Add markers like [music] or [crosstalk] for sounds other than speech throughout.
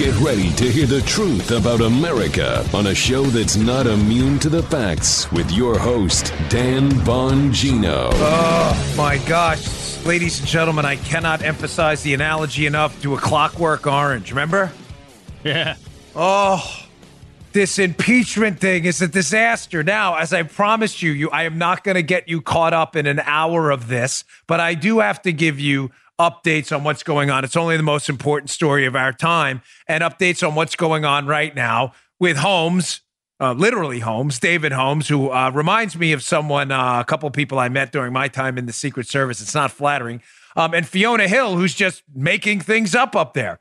Get ready to hear the truth about America on a show that's not immune to the facts with your host, Dan Bongino. Oh, my gosh. Ladies and gentlemen, I cannot emphasize the analogy enough to a clockwork orange. Remember? Yeah. Oh, this impeachment thing is a disaster. Now, as I promised you, you I am not going to get you caught up in an hour of this, but I do have to give you updates on what's going on. It's only the most important story of our time, and updates on what's going on right now with Holmes, uh, literally Holmes, David Holmes, who uh, reminds me of someone, uh, a couple people I met during my time in the Secret Service. It's not flattering. Um, and Fiona Hill, who's just making things up up there.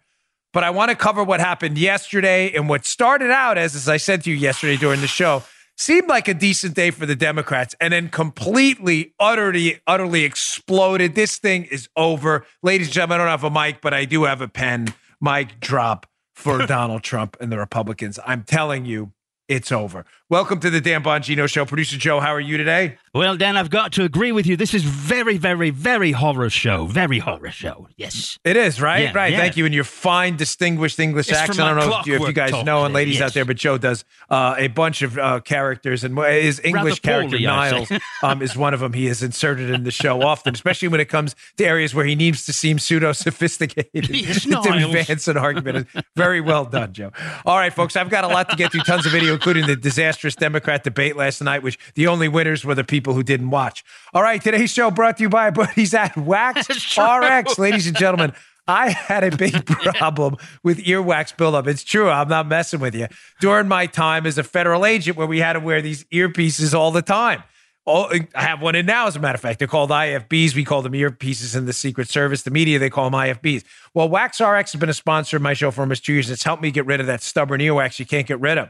But I want to cover what happened yesterday and what started out as, as I said to you yesterday during the show, seemed like a decent day for the Democrats and then completely, utterly, utterly exploded. This thing is over. Ladies and gentlemen, I don't have a mic, but I do have a pen. Mic drop for [laughs] Donald Trump and the Republicans. I'm telling you, it's over. Welcome to the Dan Bongino Show. Producer Joe, how are you today? Well, Dan, I've got to agree with you. This is very, very, very horror show. Very horror show. Yes. It is, right? Yeah, right. yeah. Thank you. And your fine, distinguished English It's accent. I don't know if you, if you guys know, and ladies out there, but Joe does uh, a bunch of uh, characters, and his English character, poorly, Niles, [laughs] um, is one of them. He is inserted in the show often, especially when it comes to areas where he needs to seem pseudo sophisticated Yes, [laughs] to Niles. advance an argument. Very well done, Joe. All right, folks, I've got a lot to get through, tons of video, including the disastrous Democrat debate last night, which the only winners were the people who didn't watch. All right, today's show brought to you by [laughs] Buddies at Wax [laughs] RX, ladies and gentlemen. I had a big [laughs] problem with earwax buildup. It's true. I'm not messing with you. During my time as a federal agent, where we had to wear these earpieces all the time. All, I have one in now, as a matter of fact. They're called IFBs. We call them earpieces in the Secret Service. The media, they call them IFBs. Well, Wax RX has been a sponsor of my show for almost two years. It's helped me get rid of that stubborn earwax you can't get rid of.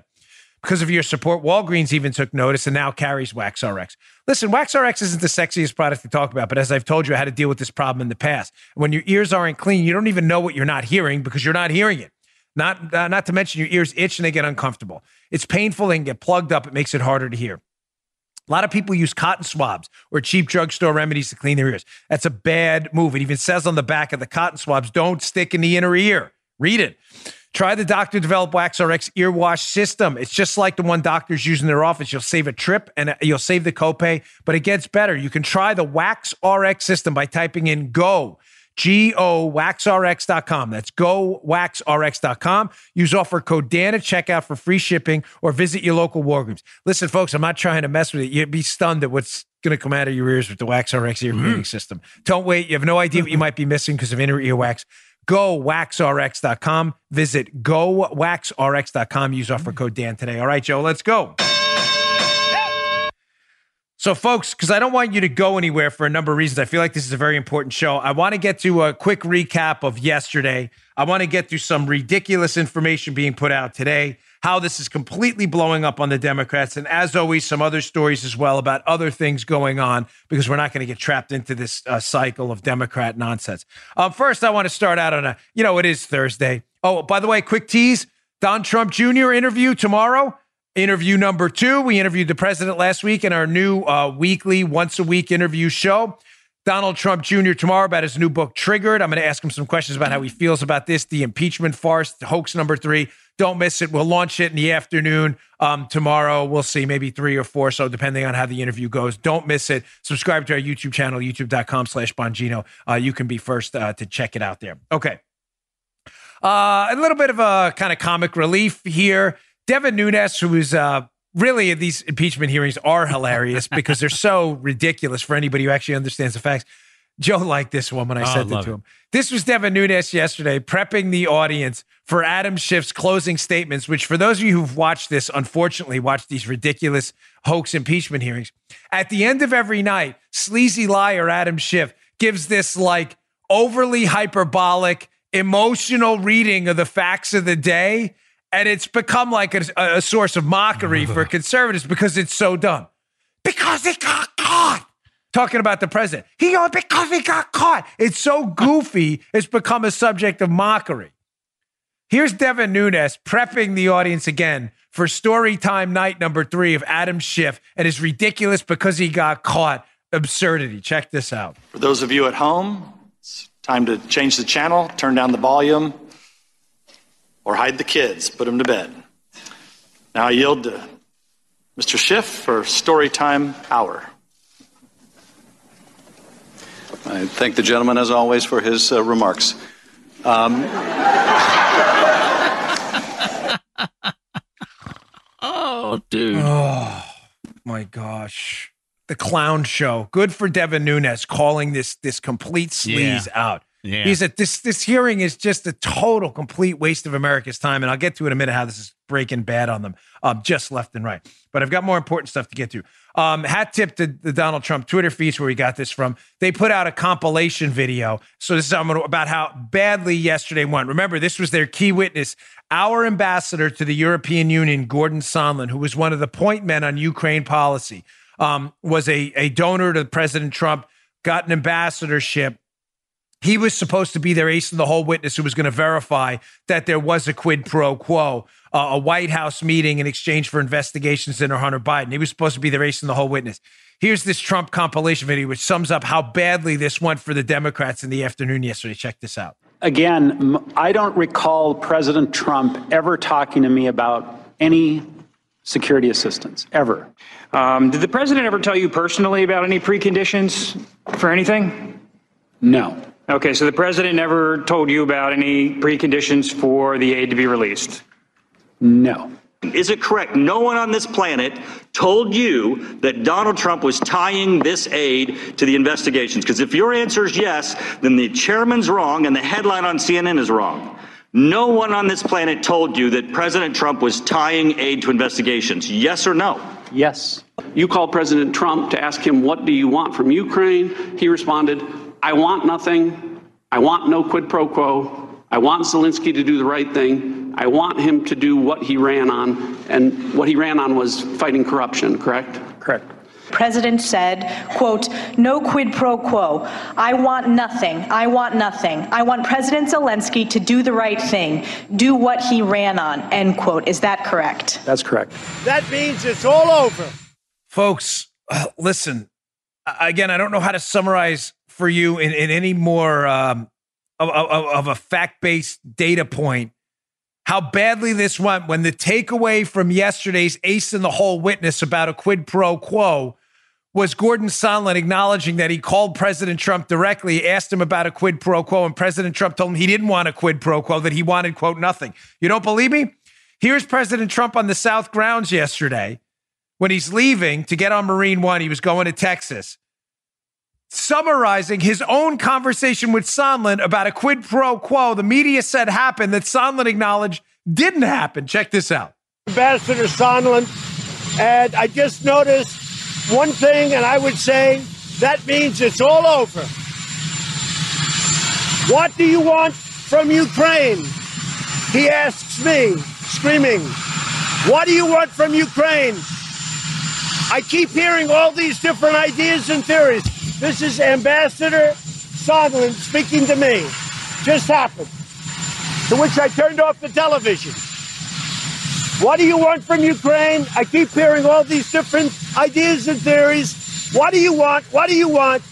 Because of your support, Walgreens even took notice and now carries Wax RX. Listen, Wax RX isn't the sexiest product to talk about, but as I've told you, I had to deal with this problem in the past. When your ears aren't clean, you don't even know what you're not hearing because you're not hearing it. Not, uh, not to mention your ears itch and they get uncomfortable. It's painful, they get plugged up, it makes it harder to hear. A lot of people use cotton swabs or cheap drugstore remedies to clean their ears. That's a bad move. It even says on the back of the cotton swabs, don't stick in the inner ear. Read it. Try the doctor developed Wax RX ear wash system. It's just like the one doctors use in their office. You'll save a trip and uh, you'll save the copay, but it gets better. You can try the Wax RX system by typing in GO. G-O waxrx.com. That's go waxrx.com. Use offer code Dan at checkout for free shipping or visit your local Walgreens. Listen, folks, I'm not trying to mess with it. You'd be stunned at what's going to come out of your ears with the Wax RX ear mm-hmm. cleaning system. Don't wait. You have no idea what you mm-hmm. might be missing because of inner earwax. Go waxrx.com. Visit gowaxrx.com. Use offer code Dan today. All right, Joe, let's go. So, folks, because I don't want you to go anywhere for a number of reasons, I feel like this is a very important show. I want to get to a quick recap of yesterday. I want to get through some ridiculous information being put out today, how this is completely blowing up on the Democrats, and as always, some other stories as well about other things going on because we're not going to get trapped into this uh, cycle of Democrat nonsense. Um, first, I want to start out on a, you know, it is Thursday. Oh, by the way, quick tease Don Trump Jr. interview tomorrow. Interview number two. We interviewed the president last week in our new uh, weekly, once a week interview show. Donald Trump Jr. tomorrow about his new book, Triggered. I'm going to ask him some questions about how he feels about this, the impeachment farce, hoax number three. Don't miss it. We'll launch it in the afternoon um, tomorrow. We'll see, maybe three or four. So depending on how the interview goes, don't miss it. Subscribe to our YouTube channel, youtube.com slash Bongino. Uh, you can be first uh, to check it out there. Okay. Uh, a little bit of a kind of comic relief here. Devin Nunes, who is uh, really these impeachment hearings are hilarious [laughs] because they're so ridiculous for anybody who actually understands the facts. Joe liked this one when I Oh, sent it to it. him. This was Devin Nunes yesterday prepping the audience for Adam Schiff's closing statements, which, for those of you who've watched this, unfortunately, watched these ridiculous hoax impeachment hearings. At the end of every night, sleazy liar Adam Schiff gives this like overly hyperbolic, emotional reading of the facts of the day. And it's become like a, a source of mockery for [laughs] conservatives because it's so dumb. Because he got caught. Talking about the president. He got because he got caught. It's so goofy, it's become a subject of mockery. Here's Devin Nunes prepping the audience again for story time night number three of Adam Schiff and his ridiculous because he got caught absurdity. Check this out. For those of you at home, it's time to change the channel, turn down the volume, or hide the kids, put them to bed. Now I yield to Mr. Schiff for story time hour. I thank the gentleman, as always, for his uh, remarks. Um, [laughs] oh, dude. Oh, my gosh. The clown show. Good for Devin Nunes calling this this complete sleaze Yeah. out. Yeah. He's at this this hearing is just a total complete waste of America's time. And I'll get to in a minute how this is breaking bad on them, um, just left and right. But I've got more important stuff to get to. Um, hat tip to the Donald Trump Twitter feeds where we got this from. They put out a compilation video. So this is about how badly yesterday went. Remember, this was their key witness, our ambassador to the European Union, Gordon Sondland, who was one of the point men on Ukraine policy, um, was a, a donor to President Trump, got an ambassadorship he was supposed to be their ace in the hole witness who was going to verify that there was a quid pro quo, uh, a White House meeting in exchange for investigations into Hunter Biden. He was supposed to be their ace in the hole witness. Here's this Trump compilation video, which sums up how badly this went for the Democrats in the afternoon yesterday. Check this out. Again, I don't recall President Trump ever talking to me about any security assistance, ever. Um, did the president ever tell you personally about any preconditions for anything? No. Okay, so the president never told you about any preconditions for the aid to be released. No. Is it correct? No one on this planet told you that Donald Trump was tying this aid to the investigations. Because if your answer is yes, then the chairman's wrong and the headline on CNN is wrong. No one on this planet told you that President Trump was tying aid to investigations. Yes or no? Yes. You called President Trump to ask him, What do you want from Ukraine? He responded, I want nothing. I want no quid pro quo. I want Zelensky to do the right thing. I want him to do what he ran on. And what he ran on was fighting corruption, correct? Correct. President said, quote, no quid pro quo. I want nothing. I want nothing. I want President Zelensky to do the right thing, do what he ran on, end quote. Is that correct? That's correct. That means it's all over. Folks, uh, listen, again, I don't know how to summarize for you in, in any more um, of, of, of a fact based data point how badly this went when the takeaway from yesterday's ace in the hole witness about a quid pro quo was Gordon Sondland acknowledging that he called President Trump directly, asked him about a quid pro quo, and President Trump told him he didn't want a quid pro quo, that he wanted, quote, nothing. You don't believe me? Here's President Trump on the South grounds yesterday when he's leaving to get on Marine One. He was going to Texas, summarizing his own conversation with Sondland about a quid pro quo the media said happened that Sondland acknowledged didn't happen. Check this out. Ambassador Sondland, and I just noticed one thing, and I would say that means it's all over. What do you want from Ukraine? He asks me, screaming, What do you want from Ukraine? I keep hearing all these different ideas and theories. This is Ambassador Sondland speaking to me. Just happened. To which I turned off the television. What do you want from Ukraine? I keep hearing all these different ideas and theories. What do you want? What do you want?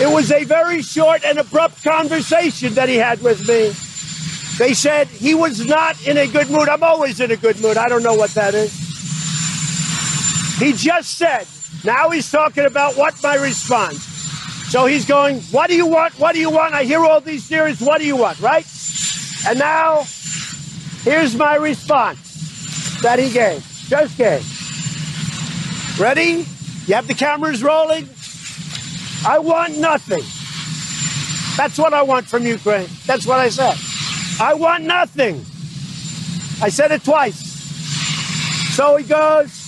It was a very short and abrupt conversation that he had with me. They said he was not in a good mood. I'm always in a good mood. I don't know what that is. He just said, now he's talking about what my response. So he's going, What do you want? What do you want? I hear all these theories. What do you want? Right? And now, here's my response that he gave. Just gave. Ready? You have the cameras rolling? I want nothing. That's what I want from Ukraine. That's what I said. I want nothing. I said it twice. So he goes,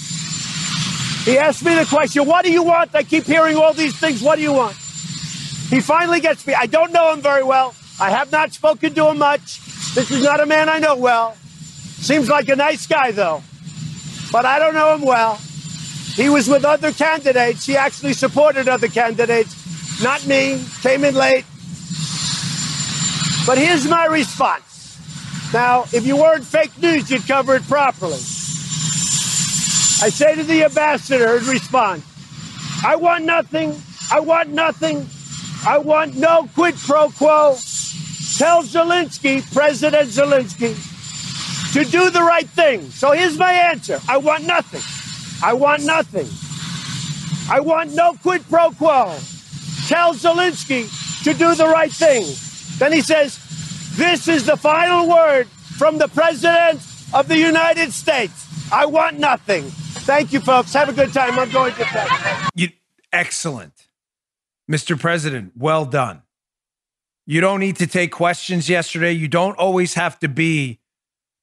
he asked me the question, What do you want? I keep hearing all these things. What do you want? He finally gets me. I don't know him very well. I have not spoken to him much. This is not a man I know well. Seems like a nice guy, though. But I don't know him well. He was with other candidates. He actually supported other candidates, not me. Came in late. But here's my response. Now, if you weren't fake news, you'd cover it properly. I say to the ambassador in response, I want nothing. I want nothing. I want no quid pro quo. Tell Zelensky, President Zelensky, to do the right thing. So here's my answer I want nothing. I want nothing. I want no quid pro quo. Tell Zelensky to do the right thing. Then he says, This is the final word from the President of the United States. I want nothing. Thank you, folks. Have a good time. I'm going to bed. You, excellent. Mr. President, well done. You don't need to take questions yesterday. You don't always have to be.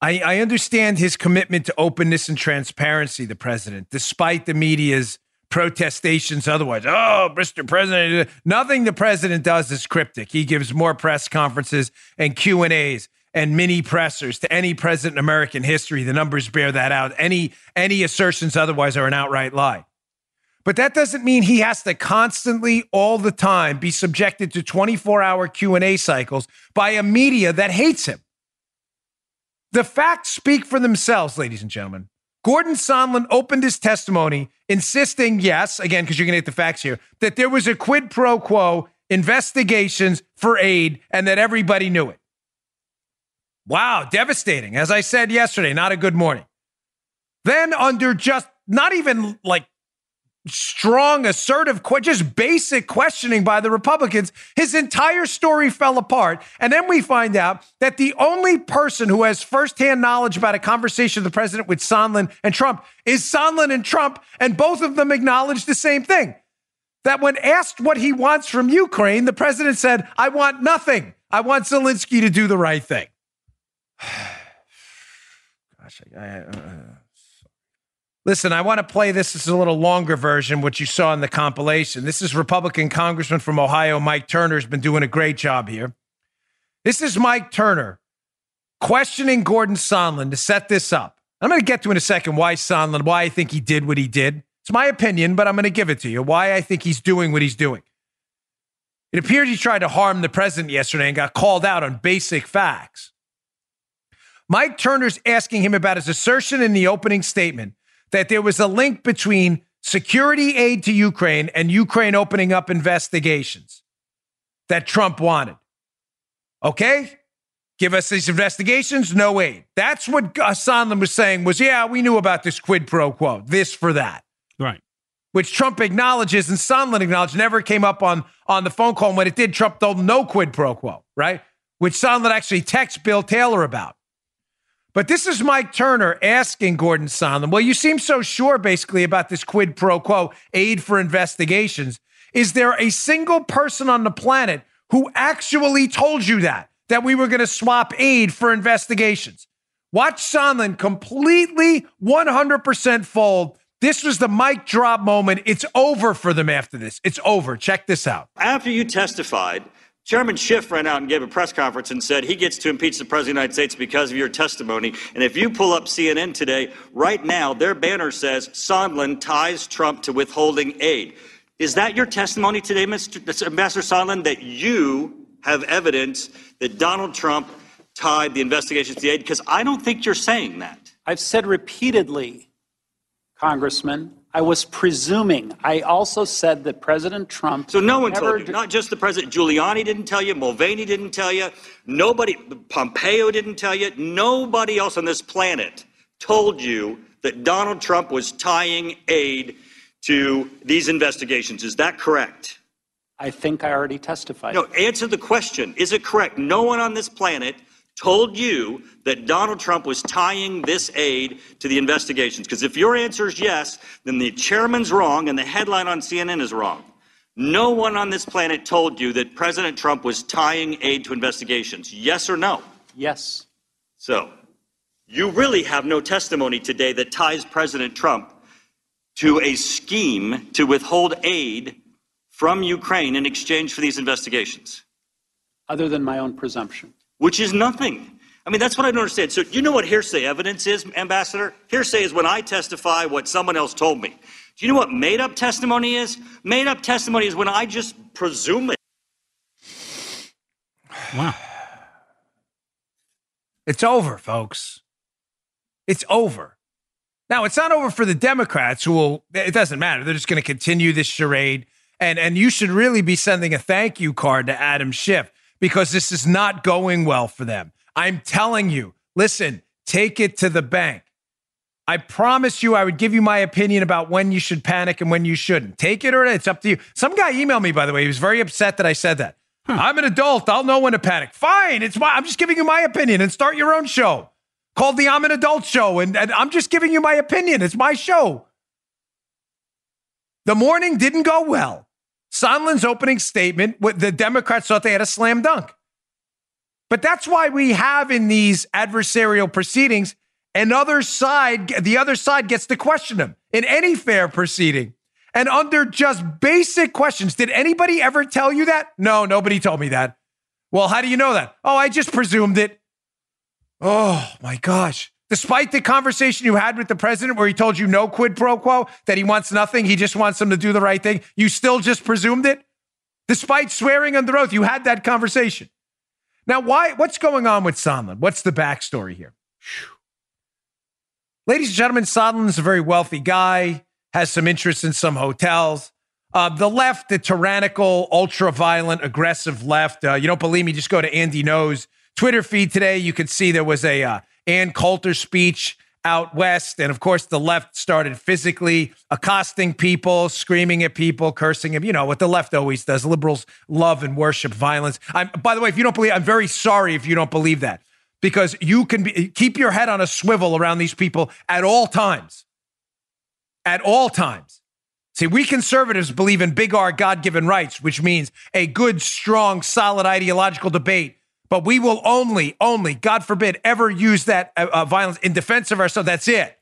I, I understand his commitment to openness and transparency, the president, despite the media's protestations otherwise. Oh, Mr. President, nothing the president does is cryptic. He gives more press conferences and Q&As and mini pressers to any president in American history. The numbers bear that out. Any any assertions otherwise are an outright lie. But that doesn't mean he has to constantly all the time be subjected to 24-hour Q&A cycles by a media that hates him. The facts speak for themselves, ladies and gentlemen. Gordon Sondland opened his testimony insisting, yes, again, because you're going to get the facts here, that there was a quid pro quo investigations for aid and that everybody knew it. Wow, devastating. As I said yesterday, not a good morning. Then, under just not even like strong, assertive, just basic questioning by the Republicans, his entire story fell apart. And then we find out that the only person who has firsthand knowledge about a conversation of the president with Sondland and Trump is Sondland and Trump, and both of them acknowledge the same thing. That when asked what he wants from Ukraine, the president said, I want nothing. I want Zelensky to do the right thing. Gosh, I, I, uh, Listen, I want to play this. This is a little longer version, what you saw in the compilation. This is Republican Congressman from Ohio, Mike Turner, has been doing a great job here. This is Mike Turner questioning Gordon Sondland to set this up. I'm going to get to in a second why Sondland, why I think he did what he did. It's my opinion, but I'm going to give it to you. Why I think he's doing what he's doing. It appears he tried to harm the president yesterday and got called out on basic facts. Mike Turner's asking him about his assertion in the opening statement that there was a link between security aid to Ukraine and Ukraine opening up investigations that Trump wanted. Okay? Give us these investigations, no aid. That's what Sondland was saying was, yeah, we knew about this quid pro quo, this for that. Right. Which Trump acknowledges and Sondland acknowledged never came up on, on the phone call. And when it did, Trump told no quid pro quo, right? Which Sondland actually texted Bill Taylor about. But this is Mike Turner asking Gordon Sondland, well, you seem so sure basically about this quid pro quo aid for investigations. Is there a single person on the planet who actually told you that, that we were going to swap aid for investigations? Watch Sondland completely 100% fold. This was the mic drop moment. It's over for them after this. It's over. Check this out. After you testified, Chairman Schiff ran out and gave a press conference and said he gets to impeach the President of the United States because of your testimony. And if you pull up CNN today, right now, their banner says Sondland ties Trump to withholding aid. Is that your testimony today, Mr. Ambassador Sondland, that you have evidence that Donald Trump tied the investigations to the aid? Because I don't think you're saying that. I've said repeatedly, Congressman, I was presuming. I also said that President Trump. So no one told you, not just the president. Giuliani didn't tell you. Mulvaney didn't tell you. Nobody, Pompeo didn't tell you. Nobody else on this planet told you that Donald Trump was tying aid to these investigations. Is that correct? I think I already testified. No, answer the question. Is it correct? No one on this planet told you that Donald Trump was tying this aid to the investigations? Because if your answer is yes, then the chairman's wrong and the headline on CNN is wrong. No one on this planet told you that President Trump was tying aid to investigations. Yes or no? Yes. So, you really have no testimony today that ties President Trump to a scheme to withhold aid from Ukraine in exchange for these investigations. other than my own presumption. Which is nothing. I mean, that's what I don't understand. So, you know what hearsay evidence is, Ambassador? Hearsay is when I testify what someone else told me. Do you know what made up testimony is? Made up testimony is when I just presume it. Wow. It's over, folks. It's over. Now, it's not over for the Democrats who will, it doesn't matter. They're just going to continue this charade. And, and you should really be sending a thank you card to Adam Schiff because this is not going well for them. I'm telling you, listen, take it to the bank. I promise you, I would give you my opinion about when you should panic and when you shouldn't. Take it or it's up to you. Some guy emailed me, by the way. He was very upset that I said that. I'm an adult. I'll know when to panic. Fine. It's my, I'm just giving you my opinion and start your own show called the I'm an Adult Show. And, and I'm just giving you my opinion. It's my show. The morning didn't go well. Sondland's opening statement, the Democrats thought they had a slam dunk. But that's why we have in these adversarial proceedings another side, the other side gets to question them in any fair proceeding. And under just basic questions, did anybody ever tell you that? No, nobody told me that. Well, how do you know that? Oh, I just presumed it. Oh my gosh. Despite the conversation you had with the president where he told you no quid pro quo, that he wants nothing, he just wants them to do the right thing, you still just presumed it? Despite swearing under oath, you had that conversation. Now, why what's going on with Sondland? What's the backstory here? Whew. Ladies and gentlemen, Sondland's a very wealthy guy, has some interest in some hotels. Uh, the left, the tyrannical, ultra violent, aggressive left. Uh, you don't believe me? Just go to Andy Ngo's Twitter feed today. You could see there was a uh, Ann Coulter speech out west. And of course, the left started physically accosting people, screaming at people, cursing them. You know what the left always does. Liberals love and worship violence. I'm, by the way, if you don't believe, I'm very sorry if you don't believe that because you can be, keep your head on a swivel around these people at all times. At all times. See, we conservatives believe in big R God given rights, which means a good, strong, solid ideological debate but we will only, only, God forbid, ever use that uh, uh, violence in defense of ourselves. That's it.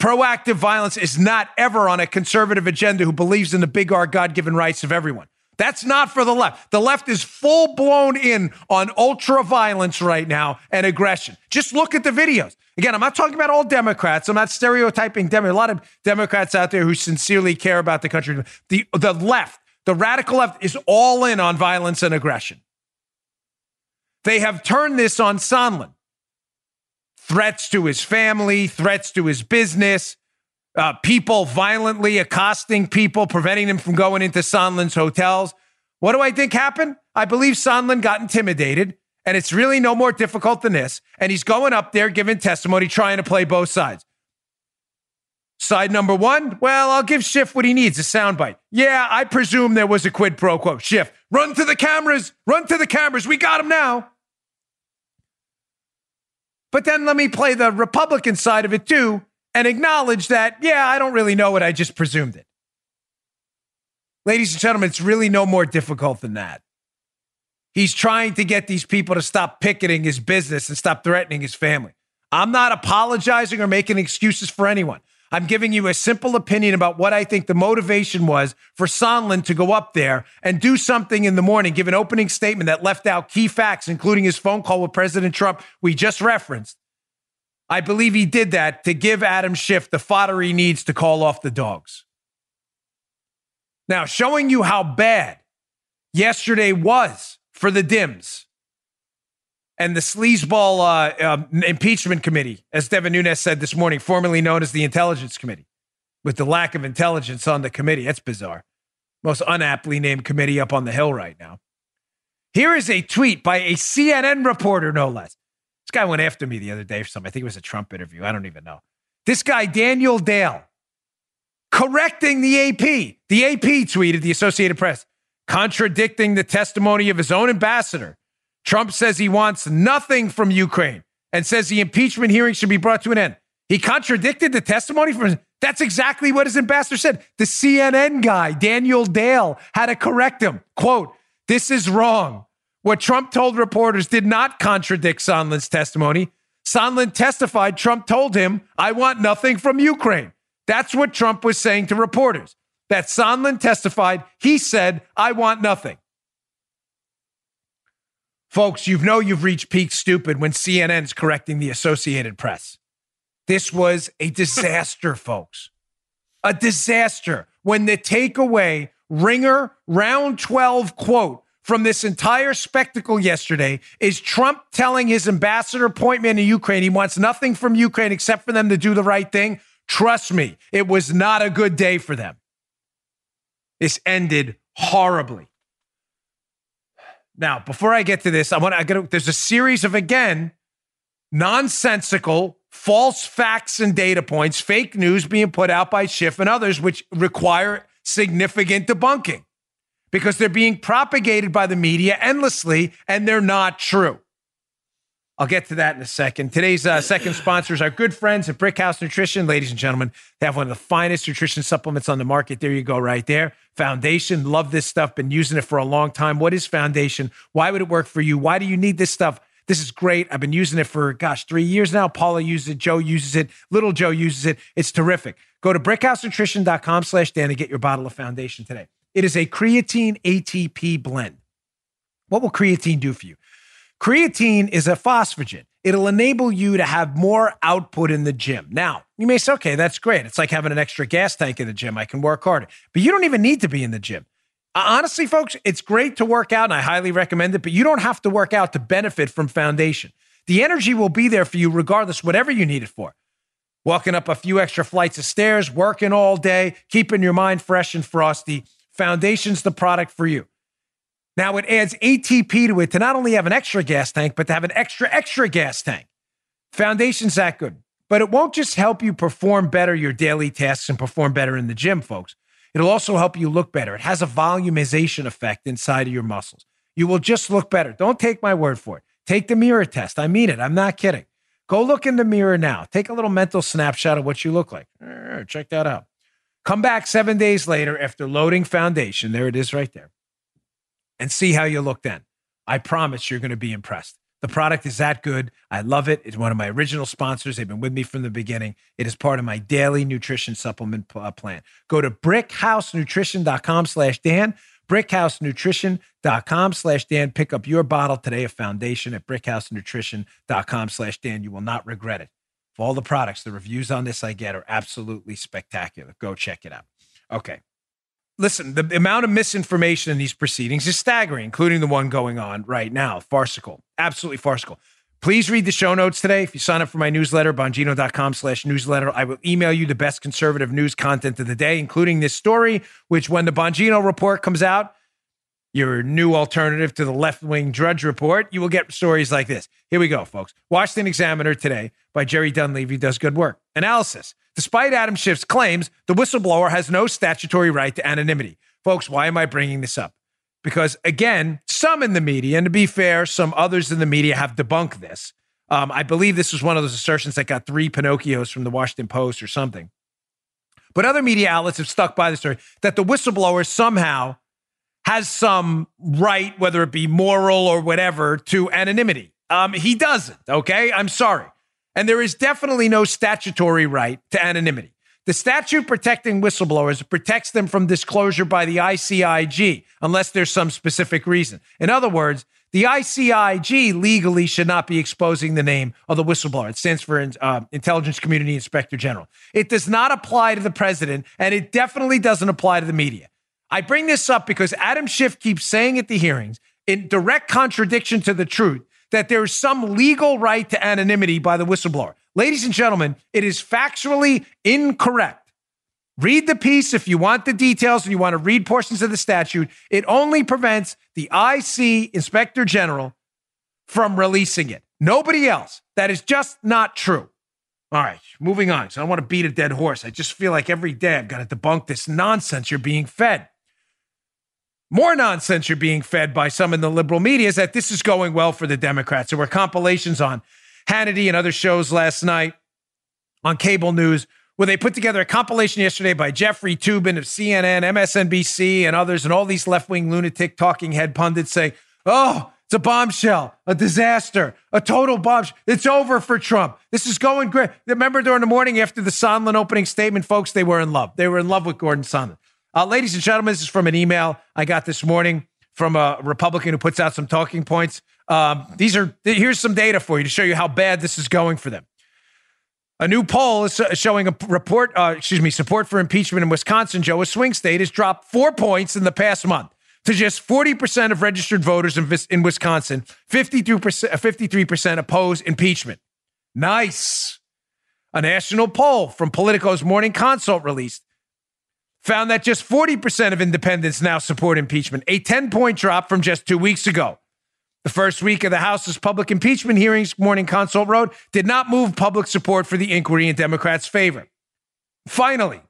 Proactive violence is not ever on a conservative agenda who believes in the big R God given rights of everyone. That's not for the left. The left is full blown in on ultra violence right now and aggression. Just look at the videos. Again, I'm not talking about all Democrats. I'm not stereotyping them. A lot of Democrats out there who sincerely care about the country. The, the left, the radical left, is all in on violence and aggression. They have turned this on Sondland. Threats to his family, threats to his business, uh, people violently accosting people, preventing them from going into Sondland's hotels. What do I think happened? I believe Sondland got intimidated, and it's really no more difficult than this. And he's going up there giving testimony, trying to play both sides. Side number one, well, I'll give Schiff what he needs a soundbite. Yeah, I presume there was a quid pro quo. Schiff, run to the cameras, run to the cameras. We got him now. But then let me play the Republican side of it too and acknowledge that, yeah, I don't really know it. I just presumed it. Ladies and gentlemen, it's really no more difficult than that. He's trying to get these people to stop picketing his business and stop threatening his family. I'm not apologizing or making excuses for anyone. I'm giving you a simple opinion about what I think the motivation was for Sondland to go up there and do something in the morning, give an opening statement that left out key facts, including his phone call with President Trump, we just referenced. I believe he did that to give Adam Schiff the fodder he needs to call off the dogs. Now, showing you how bad yesterday was for the Dims and the sleazeball uh, uh, impeachment committee, as Devin Nunes said this morning, formerly known as the Intelligence Committee, with the lack of intelligence on the committee. That's bizarre. Most unaptly named committee up on the Hill right now. Here is a tweet by a CNN reporter, no less. This guy went after me the other day for something. I think it was a Trump interview. I don't even know. This guy, Daniel Dale, correcting the AP. The AP tweeted, the Associated Press, contradicting the testimony of his own ambassador Trump says he wants nothing from Ukraine and says the impeachment hearing should be brought to an end. He contradicted the testimony from that's exactly what his ambassador said. The CNN guy, Daniel Dale, had to correct him. Quote, this is wrong. What Trump told reporters did not contradict Sondland's testimony. Sondland testified Trump told him, I want nothing from Ukraine. That's what Trump was saying to reporters. That Sondland testified, he said, I want nothing. Folks, you know you've reached peak stupid when CNN's correcting the Associated Press. This was a [laughs] disaster, folks. A disaster. When the takeaway ringer round 12 quote from this entire spectacle yesterday is Trump telling his ambassador appointment in Ukraine he wants nothing from Ukraine except for them to do the right thing. Trust me, it was not a good day for them. This ended horribly. Now, before I get to this, I want to, there's a series of, again, nonsensical, false facts and data points, fake news being put out by Schiff and others, which require significant debunking because they're being propagated by the media endlessly and they're not true. I'll get to that in a second. Today's uh, second sponsors are good friends at Brickhouse Nutrition. Ladies and gentlemen, they have one of the finest nutrition supplements on the market. There you go, right there. Foundation, love this stuff, been using it for a long time. What is Foundation? Why would it work for you? Why do you need this stuff? This is great. I've been using it for, gosh, three years now. Paula uses it. Joe uses it. Little Joe uses it. It's terrific. Go to brickhousenutrition.com slash Dan to get your bottle of Foundation today. It is a creatine ATP blend. What will creatine do for you? Creatine is a phosphagen. It'll enable you to have more output in the gym. Now, you may say, okay, that's great. It's like having an extra gas tank in the gym. I can work harder. But you don't even need to be in the gym. Uh, honestly, folks, it's great to work out and I highly recommend it, but you don't have to work out to benefit from Foundation. The energy will be there for you regardless, whatever you need it for. Walking up a few extra flights of stairs, working all day, keeping your mind fresh and frosty. Foundation's the product for you. Now it adds ATP to it to not only have an extra gas tank, but to have an extra, extra gas tank. Foundation's that good. But it won't just help you perform better your daily tasks and perform better in the gym, folks. It'll also help you look better. It has a volumization effect inside of your muscles. You will just look better. Don't take my word for it. Take the mirror test. I mean it. I'm not kidding. Go look in the mirror now. Take a little mental snapshot of what you look like. Eh, check that out. Come back seven days later after loading foundation. There it is right there and see how you look then. I promise you're going to be impressed. The product is that good. I love it. It's one of my original sponsors. They've been with me from the beginning. It is part of my daily nutrition supplement uh, plan. Go to brickhousenutrition.com slash Dan, brickhousenutrition.com slash Dan. Pick up your bottle today of foundation at brickhousenutrition.com slash Dan. You will not regret it. For all the products, the reviews on this I get are absolutely spectacular. Go check it out. Okay, listen, the amount of misinformation in these proceedings is staggering, including the one going on right now. Farcical, absolutely farcical. Please read the show notes today. If you sign up for my newsletter, bongino.com slash newsletter, I will email you the best conservative news content of the day, including this story, which when the Bongino report comes out, your new alternative to the left wing Drudge Report, you will get stories like this. Here we go, folks. Washington Examiner today by Jerry Dunleavy does good work. Analysis. Despite Adam Schiff's claims, the whistleblower has no statutory right to anonymity. Folks, why am I bringing this up? Because again, some in the media, and to be fair, some others in the media have debunked this. Um, I believe this was one of those assertions that got three Pinocchios from the Washington Post or something. But other media outlets have stuck by the story that the whistleblower somehow has some right, whether it be moral or whatever, to anonymity. Um, he doesn't. Okay. I'm sorry. And there is definitely no statutory right to anonymity. The statute protecting whistleblowers protects them from disclosure by the ICIG unless there's some specific reason. In other words, the ICIG legally should not be exposing the name of the whistleblower. It stands for uh, Intelligence Community Inspector General. It does not apply to the president, and it definitely doesn't apply to the media. I bring this up because Adam Schiff keeps saying at the hearings, in direct contradiction to the truth, that there is some legal right to anonymity by the whistleblower. Ladies and gentlemen, it is factually incorrect. Read the piece if you want the details and you want to read portions of the statute. It only prevents the IC Inspector General from releasing it. Nobody else. That is just not true. All right, moving on. So I don't want to beat a dead horse. I just feel like every day I've got to debunk this nonsense you're being fed. More nonsense you're being fed by some in the liberal media is that this is going well for the Democrats. There were compilations on Hannity and other shows last night on cable news where they put together a compilation yesterday by Jeffrey Toobin of CNN, MSNBC, and others, and all these left wing lunatic talking head pundits say, oh, it's a bombshell, a disaster, a total bombshell. It's over for Trump. This is going great. Remember during the morning after the Sondland opening statement, folks, they were in love. They were in love with Gordon Sondland. Uh, ladies and gentlemen, this is from an email I got this morning from a Republican who puts out some talking points Um, these are here's some data for you to show you how bad this is going for them. A new poll is showing a report, uh, excuse me, support for impeachment in Wisconsin, Joe, a swing state, has dropped four points in the past month to just 40% of registered voters in, in Wisconsin. 52%, 53% oppose impeachment. Nice. A national poll from Politico's Morning Consult released found that just 40% of independents now support impeachment, a 10 point drop from just two weeks ago. The first week of the House's public impeachment hearings, Morning Consult wrote, did not move public support for the inquiry in Democrats' favor. Finally,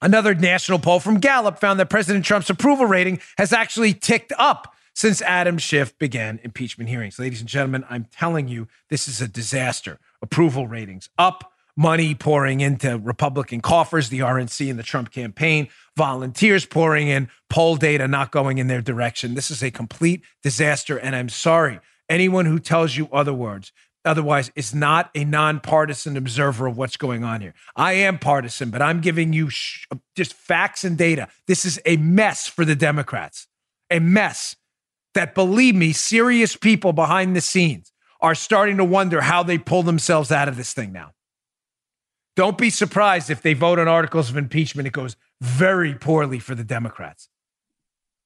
another national poll from Gallup found that President Trump's approval rating has actually ticked up since Adam Schiff began impeachment hearings. Ladies and gentlemen, I'm telling you, this is a disaster. Approval ratings up, money pouring into Republican coffers, the RNC and the Trump campaign, volunteers pouring in, poll data not going in their direction. This is a complete disaster. And I'm sorry, anyone who tells you other words, otherwise is not a nonpartisan observer of what's going on here. I am partisan, but I'm giving you sh- just facts and data. This is a mess for the Democrats, a mess that, believe me, serious people behind the scenes are starting to wonder how they pull themselves out of this thing now. Don't be surprised if they vote on articles of impeachment. It goes very poorly for the Democrats.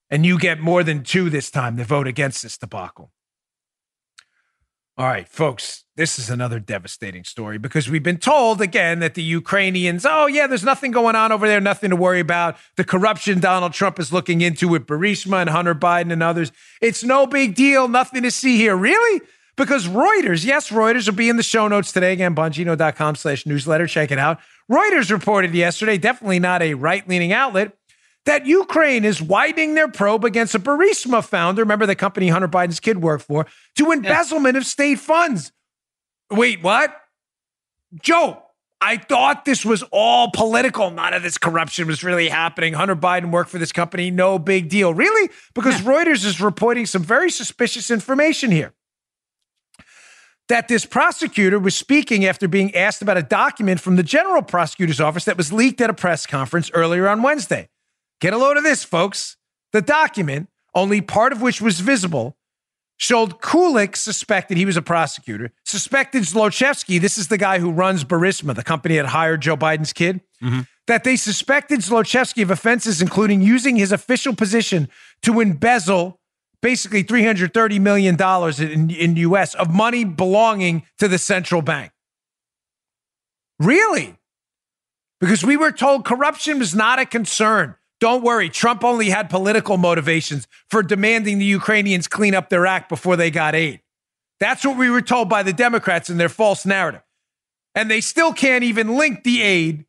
And you get more than two this time that vote against this debacle. All right, folks, this is another devastating story because we've been told again that the Ukrainians, oh, yeah, there's nothing going on over there, nothing to worry about. The corruption Donald Trump is looking into with Burisma and Hunter Biden and others. It's no big deal, nothing to see here. Really? Because Reuters, yes, Reuters will be in the show notes today. Again, bongino.com slash newsletter. Check it out. Reuters reported yesterday, definitely not a right leaning outlet, that Ukraine is widening their probe against a Burisma founder, remember the company Hunter Biden's kid worked for, to embezzlement yeah. of state funds. Wait, what? Joe, I thought this was all political. None of this corruption was really happening. Hunter Biden worked for this company. No big deal. Really? Because yeah. Reuters is reporting some very suspicious information here that this prosecutor was speaking after being asked about a document from the general prosecutor's office that was leaked at a press conference earlier on Wednesday. Get a load of this, folks. The document, only part of which was visible, showed Kulik suspected he was a prosecutor, suspected Zlochevsky, this is the guy who runs Burisma, the company that hired Joe Biden's kid, mm-hmm. that they suspected Zlochevsky of offenses, including using his official position to embezzle basically $330 million in, in US of money belonging to the central bank. Really? Because we were told corruption was not a concern. Don't worry, Trump only had political motivations for demanding the Ukrainians clean up their act before they got aid. That's what we were told by the Democrats in their false narrative. And they still can't even link the aid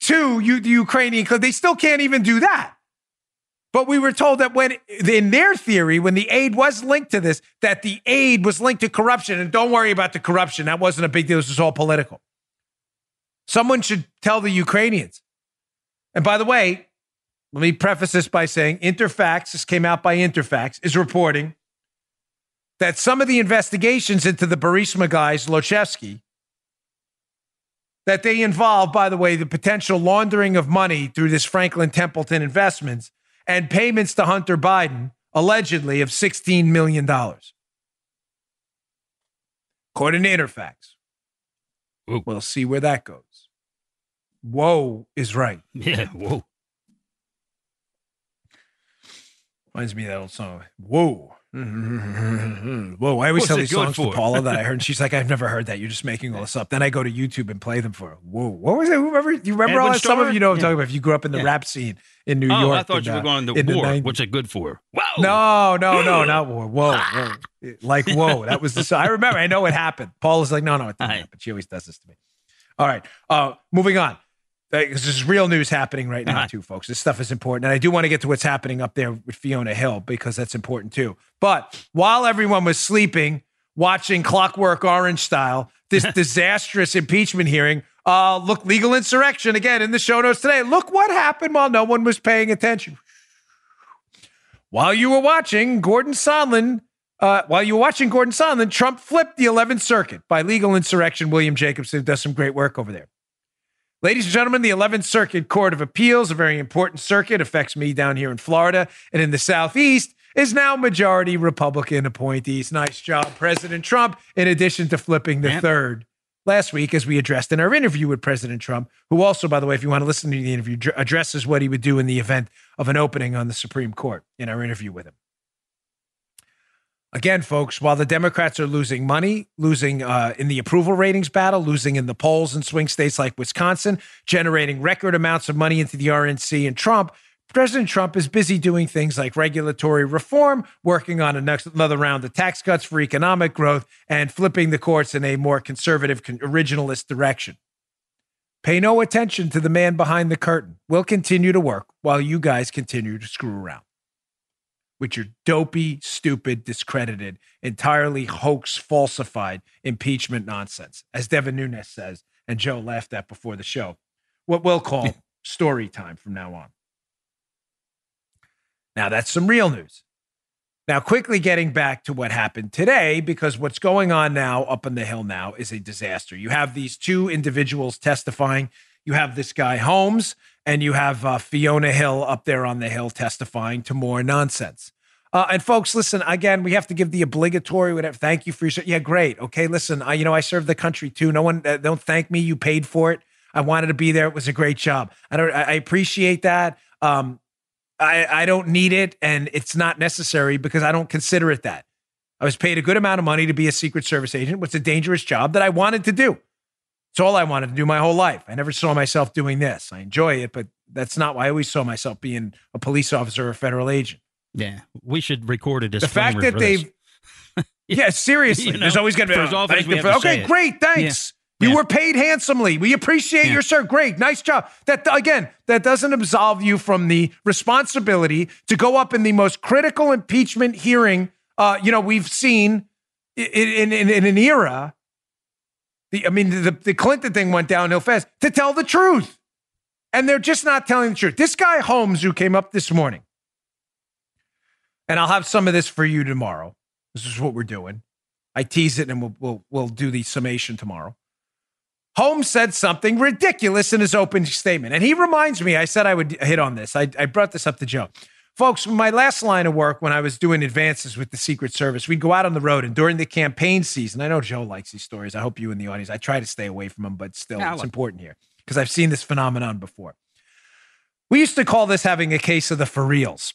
to you, the Ukrainian, because they still can't even do that. But we were told that when, in their theory, when the aid was linked to this, that the aid was linked to corruption. And don't worry about the corruption. That wasn't a big deal. This was all political. Someone should tell the Ukrainians. And by the way, let me preface this by saying Interfax, this came out by Interfax, is reporting that some of the investigations into the Burisma guys, Zlochevsky, that they involve, by the way, the potential laundering of money through this Franklin Templeton investments and payments to Hunter Biden, allegedly of $16 million. According to Interfax. Ooh. We'll see where that goes. Whoa is right. [laughs] Yeah, whoa. Reminds me of that old song. Whoa. Whoa, I always What's tell these songs to? Paula that I heard, and [laughs] she's like, I've never heard that. You're just making all this up. Then I go to YouTube and play them for her. Whoa, what was it? Remember, you remember all that? Some of you know what I'm Yeah. talking about. If you grew up in the Yeah. rap scene in New oh, York. I thought in, you were going to the war. 90s. What's it good for? Whoa. No, no, no, not war. Whoa, [laughs] whoa. Like, whoa. That was the song. I remember. I know it happened. Paula's like, no, no, it didn't happen. But she always does this to me. All right. Uh, moving on. This is real news happening right now, too, folks. This stuff is important. And I do want to get to what's happening up there with Fiona Hill because that's important, too. But while everyone was sleeping, watching Clockwork Orange style, this [laughs] disastrous impeachment hearing, uh, look, legal insurrection again in the show notes today. Look what happened while no one was paying attention. While you were watching Gordon Sondland, uh, while you were watching Gordon Sondland, Trump flipped the 11th Circuit by legal insurrection. William Jacobson does some great work over there. Ladies and gentlemen, the 11th Circuit Court of Appeals, a very important circuit, affects me down here in Florida and in the Southeast. is now majority Republican appointees. Nice job, President Trump, in addition to flipping the Yep. third last week, as we addressed in our interview with President Trump, who also, by the way, if you want to listen to the interview, addresses what he would do in the event of an opening on the Supreme Court in our interview with him. Again, folks, while the Democrats are losing money, losing uh, in the approval ratings battle, losing in the polls in swing states like Wisconsin, generating record amounts of money into the RNC and Trump, President Trump is busy doing things like regulatory reform, working on another round of tax cuts for economic growth, and flipping the courts in a more conservative, originalist direction. Pay no attention to the man behind the curtain. We'll continue to work while you guys continue to screw around with your dopey, stupid, discredited, entirely hoax, falsified impeachment nonsense, as Devin Nunes says, and Joe laughed at before the show. What we'll call story time from now on. Now, that's some real news. Now, quickly getting back to what happened today, because what's going on now up on the Hill now is a disaster. You have these two individuals testifying. You have this guy Holmes, and you have uh, Fiona Hill up there on the Hill testifying to more nonsense. Uh, and folks, listen again. We have to give the obligatory. Whatever. Thank you for your. Yeah, great. Okay, listen. I, you know, I served the country too. No one. Uh, don't thank me. You paid for it. I wanted to be there. It was a great job. I don't. I, appreciate that. Um, I, I don't need it and it's not necessary because I don't consider it that. I was paid a good amount of money to be a Secret Service agent, is a dangerous job that I wanted to do. It's all I wanted to do my whole life. I never saw myself doing this. I enjoy it, but that's not why I always saw myself being a police officer or a federal agent. Yeah, we should record a The disclaimer. fact that they've, [laughs] yeah, seriously, [laughs] You know, there's always going to be as "Oh, often thank as we for- okay, it." great, thanks. You were paid handsomely. We appreciate your sir. Great, nice job. That again, that doesn't absolve you from the responsibility to go up in the most critical impeachment hearing. Uh, you know, we've seen in in, in, in an era. The I mean, the, the Clinton thing went downhill fast to tell the truth, and they're just not telling the truth. This guy Holmes, who came up this morning, and I'll have some of this for you tomorrow. This is what we're doing. I tease it, and we'll we'll, we'll do the summation tomorrow. Holmes said something ridiculous in his opening statement. And he reminds me, I said I would hit on this. I, I brought this up to Joe. Folks, my last line of work when I was doing advances with the Secret Service, we'd go out on the road and during the campaign season, I know Joe likes these stories. I hope you in the audience, I try to stay away from them, but still, Yeah, I it's important here because I've seen this phenomenon before. We used to call this having a case of the for reals,